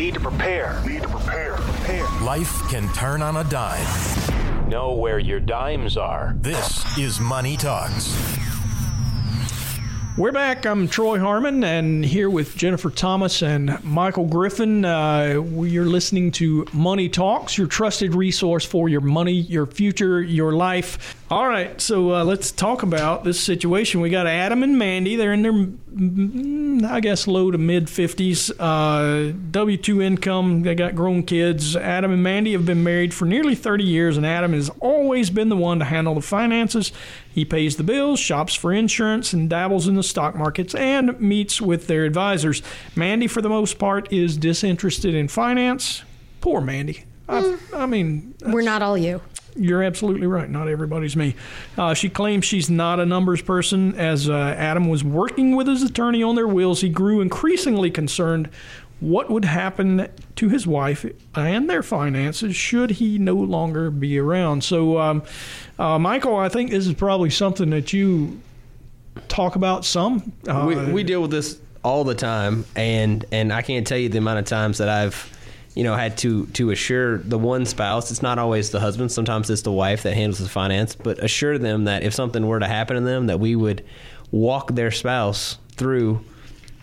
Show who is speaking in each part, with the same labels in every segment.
Speaker 1: Need to prepare. Need to prepare. Prepare.
Speaker 2: Life can turn on a dime.
Speaker 1: Know where your dimes are.
Speaker 2: This is Money Talks.
Speaker 3: We're back. I'm Troy Harmon, and here with Jennifer Thomas and Michael Griffin. Uh, we are listening to Money Talks, your trusted resource for your money, your future, your life. All right, so uh, let's talk about this situation. We got Adam and Mandy. They're in their, mm, I guess, low to mid 50s. Uh, W 2 income. They got grown kids. Adam and Mandy have been married for nearly 30 years, and Adam has always been the one to handle the finances. He pays the bills, shops for insurance, and dabbles in the stock markets and meets with their advisors. Mandy, for the most part, is disinterested in finance. Poor Mandy. I, I mean,
Speaker 4: We're not all you.
Speaker 3: You're absolutely right. Not everybody's me. Uh, she claims she's not a numbers person. As uh, Adam was working with his attorney on their wills, he grew increasingly concerned what would happen to his wife and their finances should he no longer be around. So, um, uh, Michael, I think this is probably something that you talk about some. Uh,
Speaker 5: we, we deal with this all the time, and and I can't tell you the amount of times that I've you know had to to assure the one spouse. It's not always the husband. Sometimes it's the wife that handles the finance, but assure them that if something were to happen to them, that we would walk their spouse through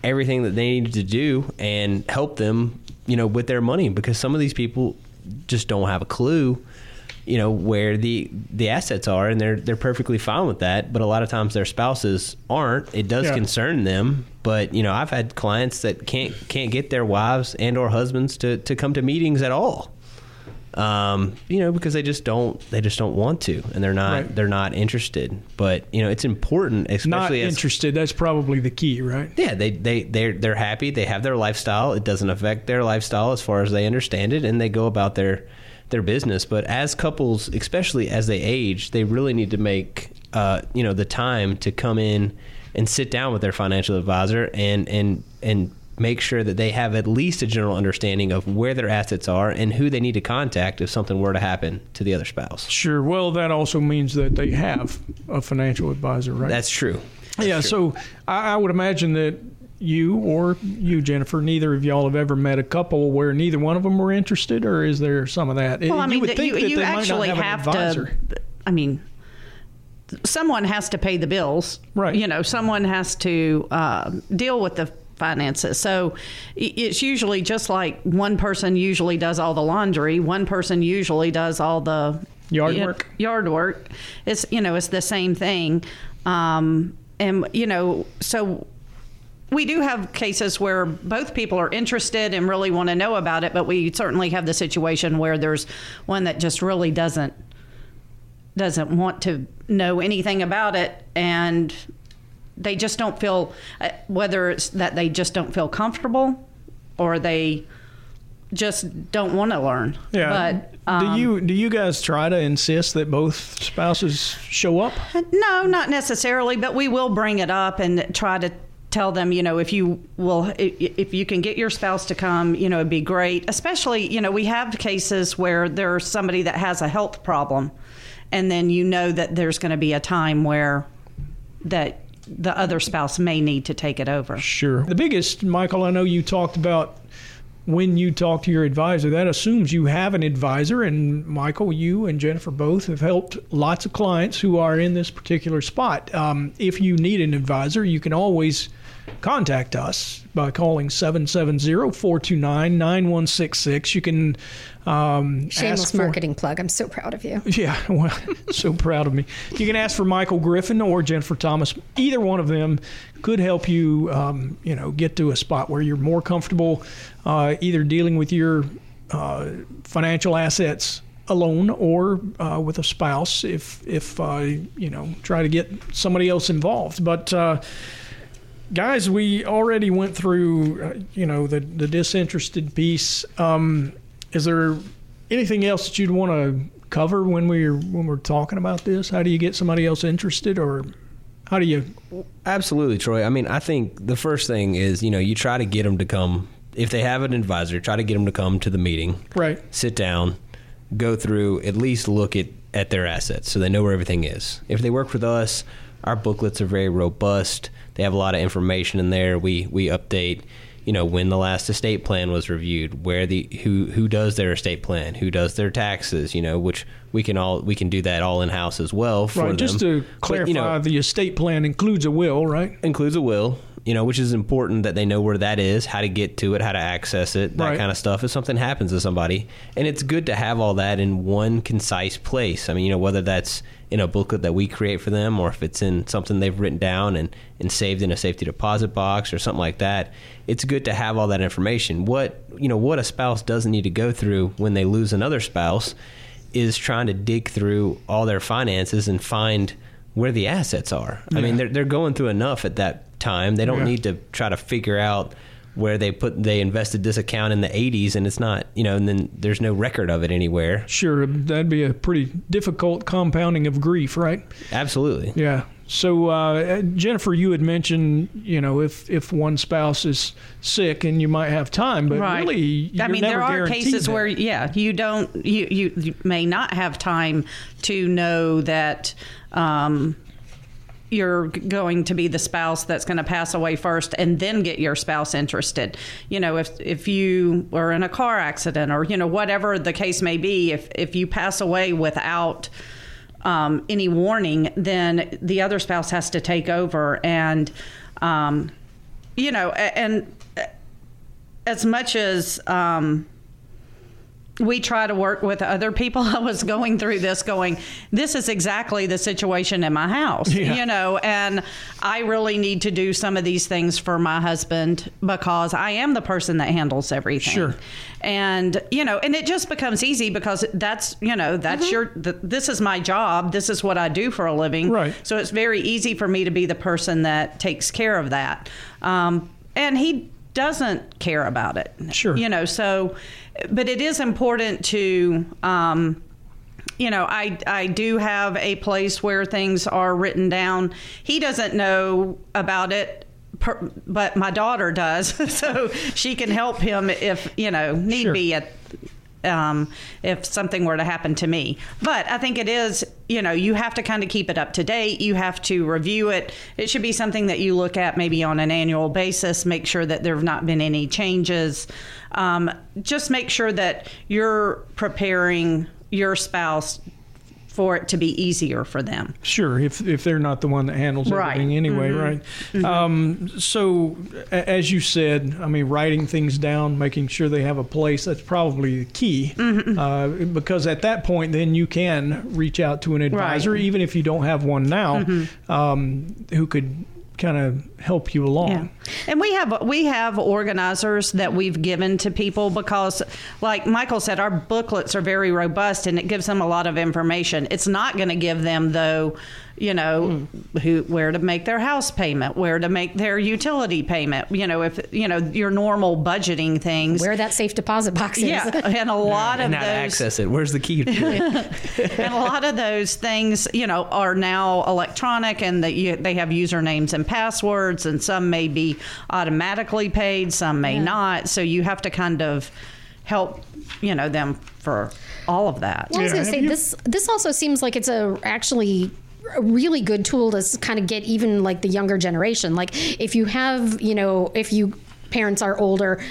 Speaker 5: everything that they needed to do and help them you know with their money because some of these people just don't have a clue you know where the the assets are and they're they're perfectly fine with that but a lot of times their spouses aren't it does
Speaker 3: Yeah.
Speaker 5: concern them but you know I've had clients that can't can't get their wives and or husbands to to come to meetings at all um, you know because they just don't they just don't want to and they're not
Speaker 3: Right.
Speaker 5: they're not interested but you know it's important
Speaker 3: not
Speaker 5: especially as
Speaker 3: interested. That's probably the key, right?
Speaker 5: yeah, they they they're they're happy. They have their lifestyle. It doesn't affect their lifestyle as far as they understand it, and they go about their their business. But as couples, especially as they age, they really need to make uh, you know the time to come in and sit down with their financial advisor and and and make sure that they have at least a general understanding of where their assets are and who they need to contact if something were to happen to the other spouse.
Speaker 3: Sure. Well, that also means that they have a financial advisor, right?
Speaker 5: That's true.
Speaker 3: yeah. So I, I would imagine that you or you, Jennifer, neither of y'all have ever met a couple where neither one of them were interested, or is there some of that?
Speaker 6: Well, I
Speaker 3: you
Speaker 6: mean,
Speaker 3: would
Speaker 6: that
Speaker 3: think
Speaker 6: you,
Speaker 3: that
Speaker 6: you
Speaker 3: they might
Speaker 6: actually
Speaker 3: have,
Speaker 6: have to. I mean, someone has to pay the bills,
Speaker 3: Right.
Speaker 6: You know, someone has to uh, deal with the finances. So it's usually just like one person usually does all the laundry, one person usually does all the
Speaker 3: Yard
Speaker 6: you
Speaker 3: work.
Speaker 6: Yard work. It's you know, it's the same thing, um, and you know, so we do have cases where both people are interested and really want to know about it, but we certainly have the situation where there's one that just really doesn't doesn't want to know anything about it and they just don't feel uh, whether it's that they just don't feel comfortable or they just don't want to learn.
Speaker 3: Yeah.
Speaker 6: But um,
Speaker 3: do you do you guys try to insist that both spouses show up?
Speaker 6: No, not necessarily, but we will bring it up and try to tell them, you know, if you will, if you can get your spouse to come, you know, it'd be great. Especially, you know, we have cases where there's somebody that has a health problem, and then you know that there's going to be a time where that the other spouse may need to take it over.
Speaker 3: Sure. The biggest, Michael, I know you talked about when you talk to your advisor, that assumes you have an advisor. And Michael, you and Jennifer both have helped lots of clients who are in this particular spot. Um, if you need an advisor, you can always contact us by calling 770-429-9166. You can um,
Speaker 4: Shameless
Speaker 3: ask for-
Speaker 4: marketing plug. I'm so proud of you.
Speaker 3: yeah, well, so proud of me. You can ask for Michael Griffin or Jennifer Thomas. Either one of them could help you, um, you know, get to a spot where you're more comfortable, uh, either dealing with your uh, financial assets alone or uh, with a spouse. If if uh, you know, try to get somebody else involved, but. Guys, we already went through, uh, you know, the the disinterested piece. Um, is there anything else that you'd want to cover when we're when we're talking about this? How do you get somebody else interested, or how do you?
Speaker 5: Absolutely, Troy. I mean, I think the first thing is, you know, you try to get them to come. If they have an advisor, try to get them to come to the meeting,
Speaker 3: Right.
Speaker 5: sit down, go through, at least look at, at their assets so they know where everything is. If they work with us, our booklets are very robust. They have a lot of information in there. We we update, you know when the last estate plan was reviewed, where the who who does their estate plan, who does their taxes, you know, which we can all we can do that all in house as well for
Speaker 3: right.
Speaker 5: them.
Speaker 3: Just to
Speaker 5: But,
Speaker 3: clarify,
Speaker 5: you know,
Speaker 3: the estate plan includes a will, right?
Speaker 5: includes a will, you know, which is important that they know where that is, how to get to it, how to access it, that
Speaker 3: Right.
Speaker 5: kind of stuff. If something happens to somebody, and it's good to have all that in one concise place. I mean, you know, whether that's in a booklet that we create for them, or if it's in something they've written down and and saved in a safety deposit box or something like that. It's good to have all that information. What you know, what a spouse doesn't need to go through when they lose another spouse is trying to dig through all their finances and find where the assets are. I mean, they're they're going through enough at that time. They don't
Speaker 3: Yeah.
Speaker 5: need to try to figure out where they put they invested this account in the 80s and it's not, you know, and then there's no record of it anywhere.
Speaker 3: Sure, that'd be a pretty difficult compounding of grief, right?
Speaker 5: Absolutely.
Speaker 3: Yeah. So uh, Jennifer, you had mentioned, you know, if if one spouse is sick and you might have time, but
Speaker 6: right.
Speaker 3: really, you're
Speaker 6: I mean, there are cases
Speaker 3: that.
Speaker 6: where, yeah, you don't, you, you, you may not have time to know that um, you're going to be the spouse that's going to pass away first and then get your spouse interested. You know, if if you were in a car accident or you know whatever the case may be, if if you pass away without um, any warning, then the other spouse has to take over and. Um, you know, and as much as um, we try to work with other people, I was going through this going, this is exactly the situation in my house,
Speaker 3: Yeah.
Speaker 6: you know, and I really need to do some of these things for my husband because I am the person that handles everything.
Speaker 3: Sure.
Speaker 6: And, you know, and it just becomes easy because that's, you know, that's your, th- this is my job. This is what I do for a living.
Speaker 3: Right.
Speaker 6: So it's very easy for me to be the person that takes care of that. Um, and he doesn't care about it.
Speaker 3: Sure.
Speaker 6: You know, so, but it is important to, um, you know, I I do have a place where things are written down. He doesn't know about it. Per, but my daughter does, so she can help him if you know need
Speaker 3: Sure.
Speaker 6: be at um, if something were to happen to me. But I think it is, you know, you have to kind of keep it up to date. You have to review it. It should be something that you look at maybe on an annual basis, make sure that there have not been any changes. Um, just make sure that you're preparing your spouse for it to be easier for them.
Speaker 3: Sure, if if they're not the one that handles
Speaker 6: Right.
Speaker 3: everything anyway, right? Um, so, a- as you said, I mean, writing things down, making sure they have a place, that's probably the key. Uh, because at that point, then you can reach out to an advisor, even if you don't have one now, um, who could kind of help you along.
Speaker 6: Yeah. And we have we have organizers that we've given to people because like Michael said our booklets are very robust and it gives them a lot of information. It's not going to give them though, you know, hmm. who where to make their house payment, where to make their utility payment, you know, if you know your normal budgeting things.
Speaker 4: Where that safe deposit box is.
Speaker 6: yeah, and a lot
Speaker 5: And
Speaker 6: of
Speaker 5: how to
Speaker 6: those
Speaker 5: access it. Where's the key? to it?
Speaker 6: and a lot of those things, you know, are now electronic, and that they have usernames and passwords, and some may be automatically paid, some may
Speaker 4: Yeah.
Speaker 6: not. So you have to kind of help, you know, them for all of that.
Speaker 4: Well, I was
Speaker 3: Yeah,
Speaker 4: going to say
Speaker 3: you-
Speaker 4: this. This also seems like it's a actually a really good tool to kind of get even like the younger generation. Like if you have, you know, if you parents are older,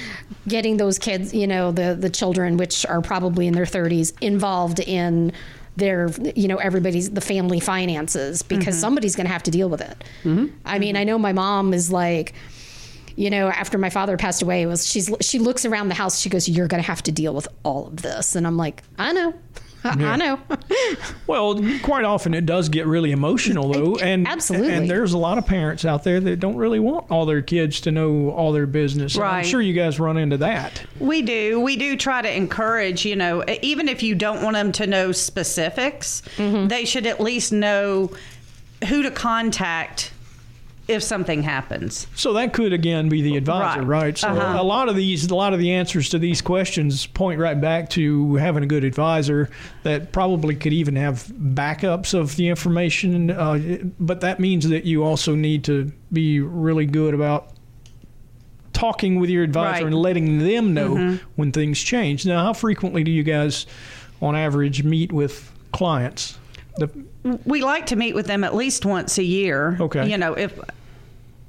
Speaker 4: getting those kids, you know, the the children which are probably in their 30s involved in their you know everybody's the family finances because mm-hmm. somebody's going to have to deal with it. Mm-hmm. I mean, I know my mom is like you know, after my father passed away, it was she's she looks around the house. She goes, "You're going to have to deal with all of this," and I'm like, "I know, I know."
Speaker 3: Well, quite often it does get really emotional, though, and
Speaker 4: Absolutely.
Speaker 3: and there's a lot of parents out there that don't really want all their kids to know all their business. And I'm sure you guys run into that.
Speaker 6: We do. We do try to encourage, you know, even if you don't want them to know specifics, mm-hmm. they should at least know who to contact if something happens.
Speaker 3: So that could again be the advisor,
Speaker 6: Right.
Speaker 3: right? So
Speaker 6: Uh-huh.
Speaker 3: a lot of these, a lot of the answers to these questions point right back to having a good advisor that probably could even have backups of the information. Uh, but that means that you also need to be really good about talking with your advisor
Speaker 6: Right.
Speaker 3: and letting them know when things change. Now, how frequently do you guys, on average, meet with clients? The,
Speaker 6: We like to meet with them at least once a year.
Speaker 3: Okay.
Speaker 6: You know, if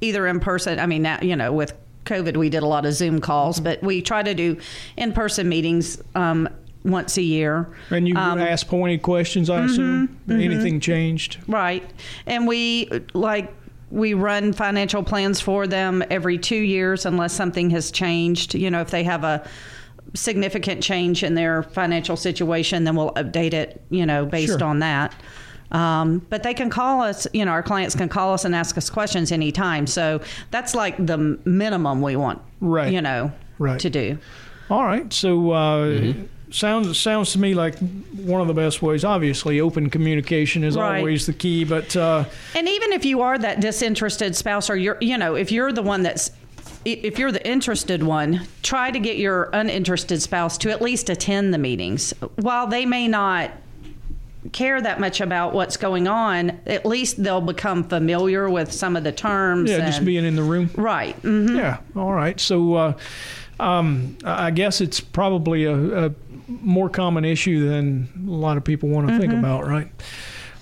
Speaker 6: either in person, I mean, now, you know, with COVID, we did a lot of Zoom calls, but we try to do in person meetings um, once a year.
Speaker 3: And you
Speaker 6: Um,
Speaker 3: ask pointed questions, I assume. Anything changed?
Speaker 6: Right. And we like we run financial plans for them every 2 years unless something has changed. You know, if they have a significant change in their financial situation, then we'll update it, you know, based
Speaker 3: Sure.
Speaker 6: on that. Um, but they can call us, you know, our clients can call us and ask us questions anytime. So that's like the minimum we want,
Speaker 3: Right.
Speaker 6: you know,
Speaker 3: Right.
Speaker 6: to do.
Speaker 3: All right. So uh,
Speaker 6: Mm-hmm.
Speaker 3: sounds sounds to me like one of the best ways. Obviously, open communication is
Speaker 6: Right.
Speaker 3: always the key. But uh,
Speaker 6: And even if you are that disinterested spouse, or you're, you know, if you're the one that's, if you're the interested one, try to get your uninterested spouse to at least attend the meetings. While they may not care that much about what's going on, at least they'll become familiar with some of the terms.
Speaker 3: yeah, just being in the room.
Speaker 6: right. hmm
Speaker 3: Yeah. All right. So uh, um, I guess it's probably a, a more common issue than a lot of people want to think about, right?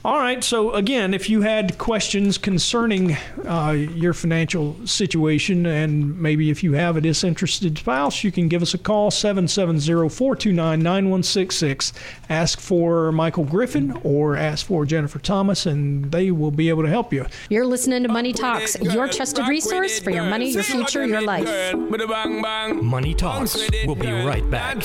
Speaker 3: All right. So again, if you had questions concerning uh, your financial situation, and maybe if you have a disinterested spouse, you can give us a call 770-429-9166. Ask for Michael Griffin or ask for Jennifer Thomas, and they will be able to help you.
Speaker 4: You're listening to Money Talks, your trusted resource for your money, your future, your life.
Speaker 2: Money Talks. We'll be right back.